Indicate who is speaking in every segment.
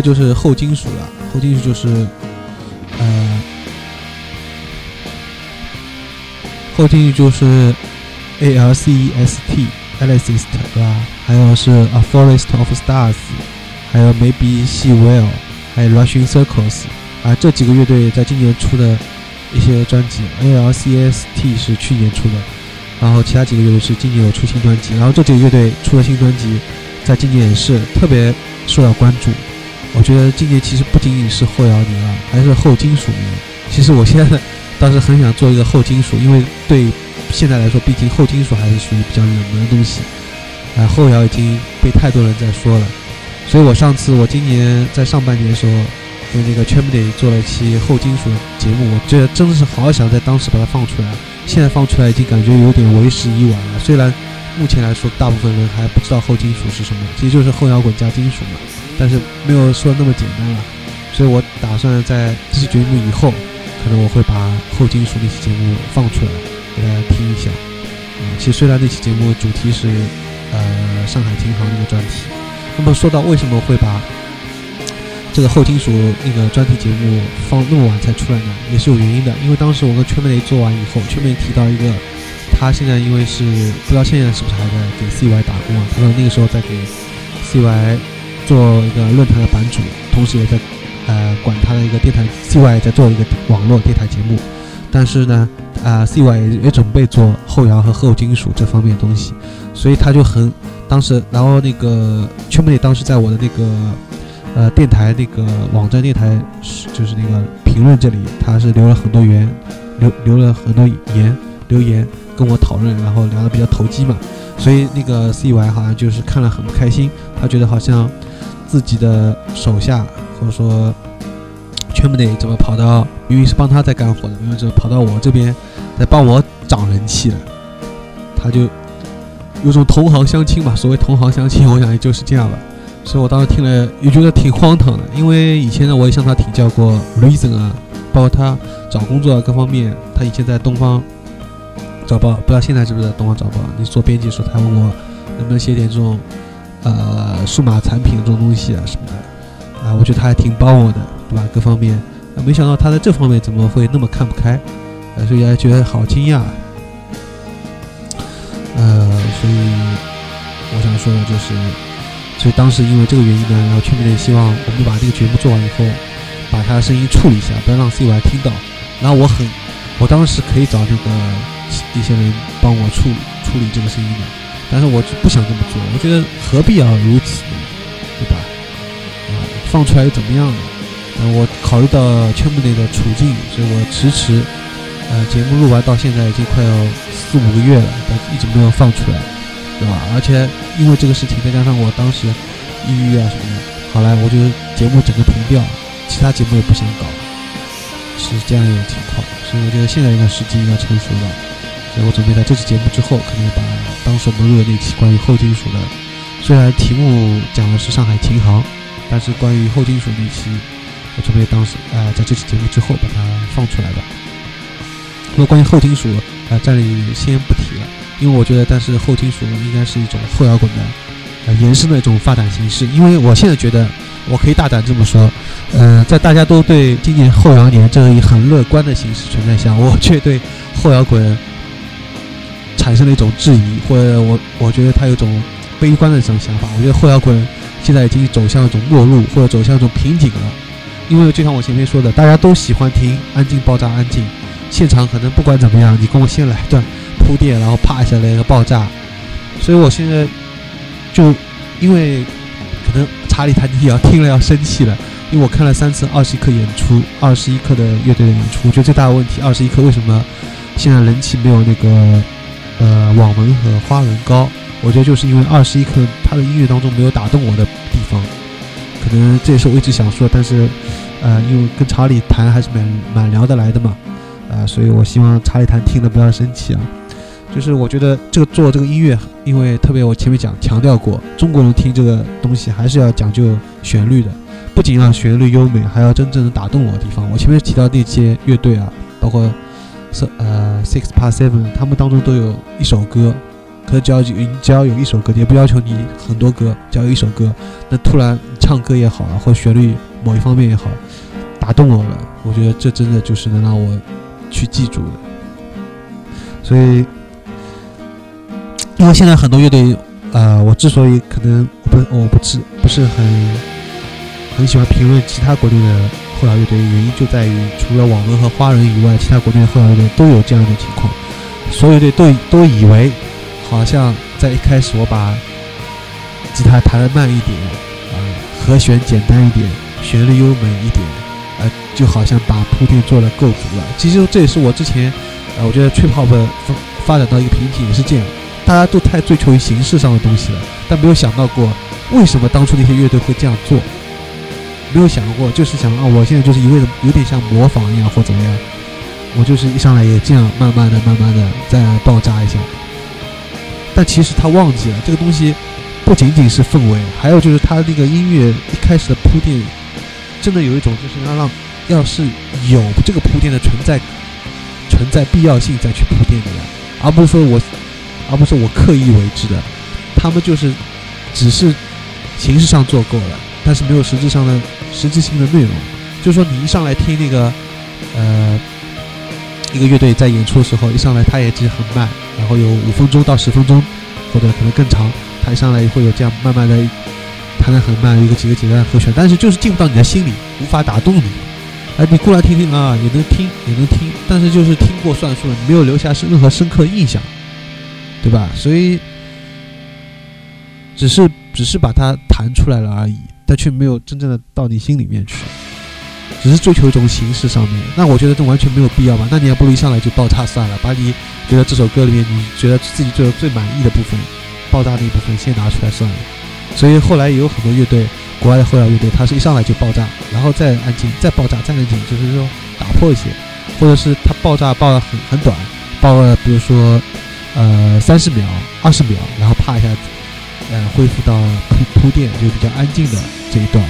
Speaker 1: 就是后金属了，后金属就是呃，后金属就是 A L C E S T Alicist 对吧？还有是 A Forest of Stars，还有 Maybe She Will，还有 Rushing Circles 啊，这几个乐队在今年出的一些专辑，A L C S T 是去年出的，然后其他几个乐队是今年有出新专辑，然后这几个乐队出了新专辑，在今年也是特别受到关注。我觉得今年其实不仅仅是后摇年了，还是后金属年。其实我现在倒是很想做一个后金属，因为对现在来说，毕竟后金属还是属于比较冷门的东西。啊，后摇已经被太多人在说了，所以我上次我今年在上半年的时候，跟那个 c h a m d y 做了一期后金属的节目，我觉得真的是好想在当时把它放出来。现在放出来已经感觉有点为时已晚了。虽然目前来说，大部分人还不知道后金属是什么，其实就是后摇滚加金属嘛。但是没有说那么简单了，所以我打算在这期节目以后，可能我会把后金属那期节目放出来给大家听一下。嗯，其实虽然那期节目主题是呃上海琴行那个专题，那么说到为什么会把这个后金属那个专题节目放那么晚才出来呢？也是有原因的。因为当时我跟圈妹做完以后，圈妹提到一个，他现在因为是不知道现在是不是还在给 CY 打工啊？他说那个时候在给 CY。做一个论坛的版主，同时也在，呃，管他的一个电台，CY 在做一个网络电台节目。但是呢，啊，CY 也准备做后摇和后金属这方面的东西，所以他就很当时，然后那个圈妹当时在我的那个，呃，电台那个网站电台，就是那个评论这里，他是留了很多言，留留了很多言留言跟我讨论，然后聊得比较投机嘛，所以那个 CY 好像就是看了很不开心，他觉得好像。自己的手下，或者说，全部得怎么跑到明明是帮他在干活的，明明是跑到我这边在帮我涨人气了，他就有种同行相亲嘛。所谓同行相亲，我想也就是这样吧。所以我当时听了也觉得挺荒唐的，因为以前呢我也向他请教过 reason 啊，包括他找工作啊各方面。他以前在东方早报，不知道现在是不是在东方早报？你做编辑的时候，他问我能不能写点这种。呃，数码产品这种东西啊什么的，啊，我觉得他还挺帮我的，对吧？各方面，啊，没想到他在这方面怎么会那么看不开，呃，所以还觉得好惊讶。呃，所以我想说的就是，所以当时因为这个原因呢，然后全面的希望我们把这个节目做完以后，把他的声音处理一下，不要让 C Y 听到。然后我很，我当时可以找这个一些人帮我处理处理这个声音的。但是我就不想这么做，我觉得何必要如此，对吧？啊，放出来又怎么样呢？呃，我考虑到圈部内的处境，所以我迟迟，呃，节目录完到现在已经快要四五个月了，但一直没有放出来，对吧？而且因为这个事情，再加上我当时抑郁啊什么的，好来，我就节目整个停掉，其他节目也不想搞，是这样一种情况。所以我觉得现在应该时机应该成熟了，所以我准备在这期节目之后，肯定把。当时我们录的那期关于后金属的，虽然题目讲的是上海琴行，但是关于后金属那期，我准备当时呃在这期节目之后把它放出来吧。那么关于后金属，呃这里先不提了，因为我觉得，但是后金属应该是一种后摇滚的呃延伸的一种发展形式。因为我现在觉得，我可以大胆这么说，呃，在大家都对今年后摇年这一很乐观的形式存在下，我却对后摇滚。产生了一种质疑，或者我我觉得他有种悲观的这种想法。我觉得后摇滚现在已经走向一种末路，或者走向一种瓶颈了。因为就像我前面说的，大家都喜欢听安静、爆炸、安静。现场可能不管怎么样，你跟我先来一段铺垫，然后啪一下来一个爆炸。所以我现在就因为可能查理·谭尼要听了要生气了，因为我看了三次二十一克演出，二十一克的乐队的演出，我觉得最大的问题，二十一克为什么现在人气没有那个。呃，网文和花纹高，我觉得就是因为二十一克他的音乐当中没有打动我的地方，可能这也是我一直想说，但是，呃，因为跟查理谈还是蛮蛮聊得来的嘛，啊，所以我希望查理谈听了不要生气啊。就是我觉得这个做这个音乐，因为特别我前面讲强调过，中国人听这个东西还是要讲究旋律的，不仅要旋律优美，还要真正能打动我的地方。我前面提到那些乐队啊，包括。是呃，Six Past Seven，他们当中都有一首歌，可只要只要有一首歌，也不要求你很多歌，只要有一首歌，那突然唱唱歌也好啊，或旋律某一方面也好，打动我了。我觉得这真的就是能让我去记住的。所以，因为现在很多乐队，呃，我之所以可能不我不是不是很很喜欢评论其他国内的后摇乐队，原因就在于除了网文和花人以外，其他国内的后摇乐队都有这样的情况。所有乐队都都以为，好像在一开始我把吉他弹的慢一点，啊，和弦简单一点，旋律优美一点，呃，就好像把铺垫做的够足了。其实这也是我之前，呃，我觉得 trip hop 发发展到一个瓶颈也是这样，大家都太追求于形式上的东西了，但没有想到过为什么当初那些乐队会这样做，没有想过就是想啊，我现在就是一味的有点像模仿一样或怎么样。我就是一上来也这样，慢慢的、慢慢的再爆炸一下。但其实他忘记了，这个东西不仅仅是氛围，还有就是他那个音乐一开始的铺垫，真的有一种就是要让，要是有这个铺垫的存在，存在必要性再去铺垫的呀，而不是说我，而不是我刻意为之的。他们就是只是形式上做够了，但是没有实质上的实质性的内容。就是说你一上来听那个，呃。一个乐队在演出的时候，一上来他也其实很慢，然后有五分钟到十分钟，或者可能更长，他一上来会有这样慢慢的弹得很慢，一个几个简单的和弦，但是就是进不到你的心里，无法打动你。哎，你过来听听啊，也能听也能听，但是就是听过算数了，没有留下任何深刻印象，对吧？所以只是只是把它弹出来了而已，但却没有真正的到你心里面去。只是追求一种形式上面，那我觉得这完全没有必要吧？那你还不如一上来就爆炸算了，把你觉得这首歌里面你觉得自己最最满意的部分，爆炸那一部分先拿出来算了。所以后来也有很多乐队，国外的后摇乐队，他是一上来就爆炸，然后再安静，再爆炸，再安静，就是说打破一些，或者是他爆炸爆的很很短，爆了比如说呃三十秒、二十秒，然后啪一下，呃恢复到铺铺垫就比较安静的这一段。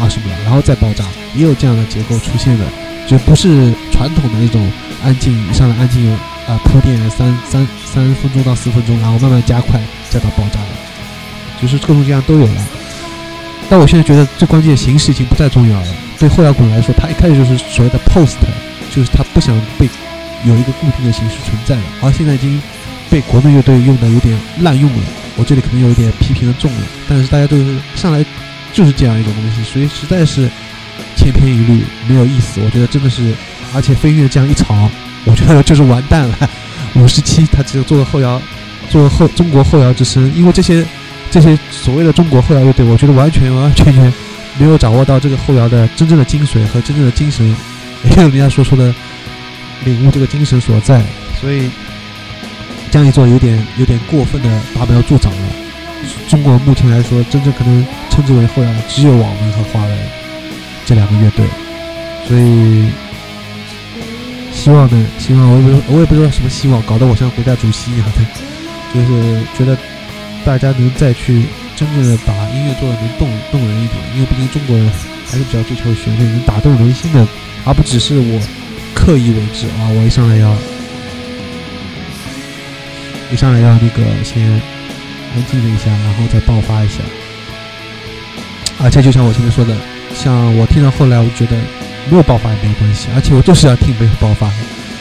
Speaker 1: 二十秒，然后再爆炸，也有这样的结构出现的，就不是传统的那种安静上来安静啊铺垫三三三分钟到四分钟，然后慢慢加快再到爆炸的，就是各种各样都有了。但我现在觉得最关键形式已经不再重要了。对后摇滚来说，它一开始就是所谓的 post，就是它不想被有一个固定的形式存在了，而现在已经被国内乐队用的有点滥用了。我这里可能有一点批评的重了，但是大家都是上来。就是这样一种东西，所以实在是千篇一律，没有意思。我觉得真的是，而且飞跃这样一炒，我觉得就是完蛋了。五十七，他只有做个后摇，做后中国后摇之声。因为这些这些所谓的中国后摇乐队，我觉得完全完完全全没有掌握到这个后摇的真正的精髓和真正的精神，也有人家说出的领悟这个精神所在。所以这样一做，有点有点过分的拔苗助长了。中国目前来说，真正可能称之为后摇的只有网文和华为这两个乐队，所以希望呢，希望我也不我也不知道什么希望，搞得我像国家主席一样的，就是觉得大家能再去真正的把音乐做的能动动人一点，因为毕竟中国人还是比较追求旋律，能打动人心的，而不只是我刻意为之啊，我一上来要一上来要那个先。安静了一下，然后再爆发一下。而且就像我前面说的，像我听到后来，我觉得没有爆发也没有关系，而且我就是要听没有爆发，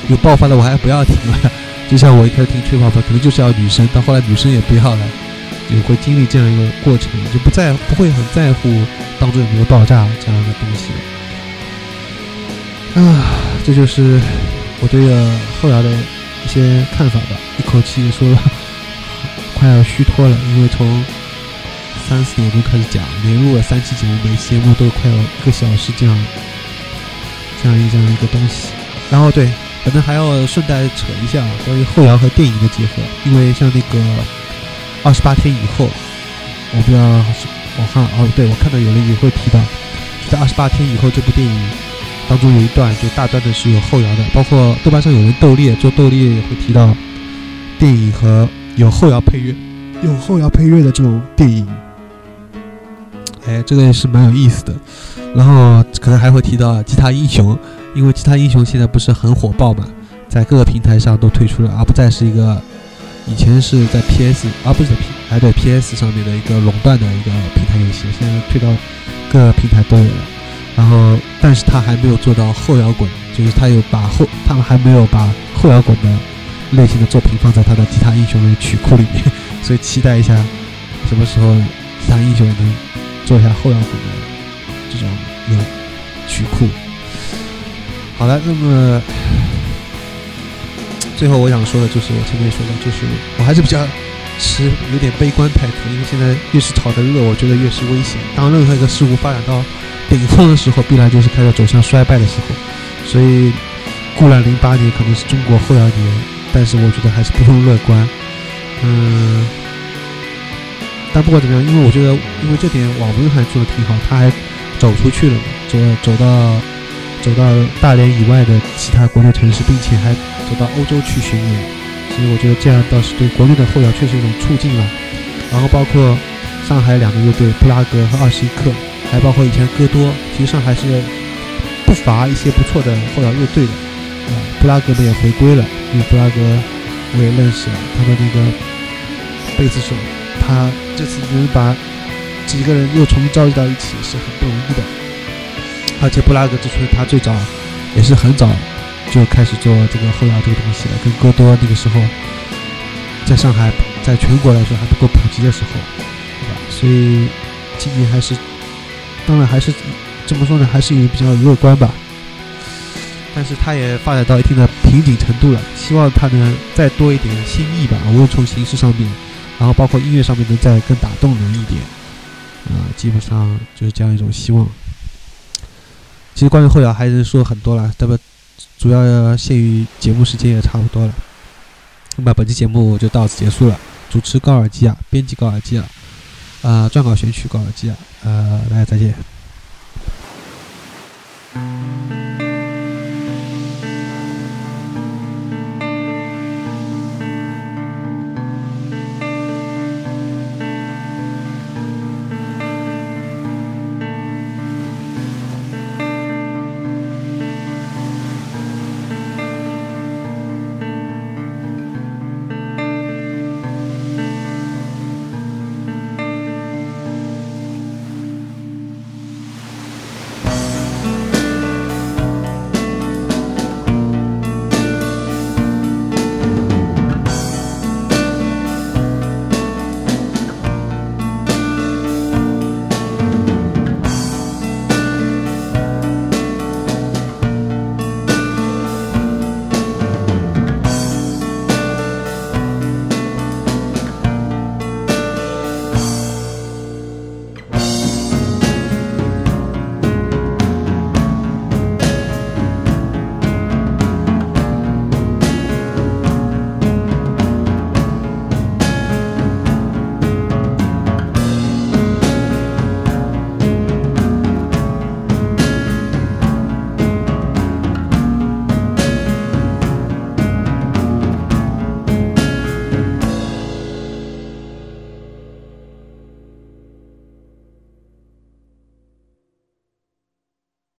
Speaker 1: 有爆发的我还不要听了。就像我一开始听吹泡泡，可能就是要女生，到后来女生也不要了，也会经历这样一个过程，就不在不会很在乎当中有没有爆炸这样的东西。啊，这就是我对后来的一些看法吧，一口气说了。快要虚脱了，因为从三四点钟开始讲，连录了三期节目，每期节目都快要一个小时这样，这样一这样一个东西。然后对，可能还要顺带扯一下关于后摇和电影的结合，因为像那个二十八天以后，我不知道我看哦，对我看到有人也会提到，在二十八天以后这部电影当中有一段就大段的是有后摇的，包括豆瓣上有人斗猎做斗猎也会提到电影和。有后摇配乐，有后摇配乐的这种电影，哎，这个也是蛮有意思的。然后可能还会提到《吉他英雄》，因为《吉他英雄》现在不是很火爆嘛，在各个平台上都推出了，而不再是一个以前是在 PS，而不是在 P。哎对 PS 上面的一个垄断的一个平台游戏，现在推到各个平台都有了。然后，但是他还没有做到后摇滚，就是他有把后，他们还没有把后摇滚的类型的作品放在他的吉他英雄的曲库里面，所以期待一下什么时候吉他英雄能做一下后摇滚的这种有曲库。好了，那么最后我想说的就是我前面说的，就是我还是比较持有点悲观态度，因为现在越是炒得热，我觉得越是危险。当任何一个事物发展到顶峰的时候，必然就是开始走向衰败的时候。所以，固然零八年可能是中国后摇年，但是我觉得还是不用乐观。嗯，但不管怎么样，因为我觉得，因为这点网文还做的挺好，他还走出去了，走走到走到大连以外的其他国内城市，并且还走到欧洲去巡演。所以我觉得这样倒是对国内的后摇确实一种促进了。然后包括上海两个乐队，布拉格和二十一克。还包括以前歌多，其实上还是不乏一些不错的后摇乐队的。布拉格呢也回归了，因为布拉格我也认识了他们那个贝斯手，他这次能把几个人又重新召集到一起是很不容易的。而且布拉格之春他最早也是很早就开始做这个后摇这个东西了，跟歌多那个时候在上海在全国来说还不够普及的时候，对吧？所以今年还是。当然还是怎么说呢？还是比较乐观吧。但是它也发展到一定的瓶颈程度了，希望它能再多一点新意吧。无论从形式上面，然后包括音乐上面能再更打动人一点。啊，基本上就是这样一种希望。其实关于后摇还是说很多了，那么主要限于节目时间也差不多了。那么本期节目就到此结束了。主持高尔基啊，编辑高尔基啊。呃，撰稿选曲高尔基啊，呃，大家再见。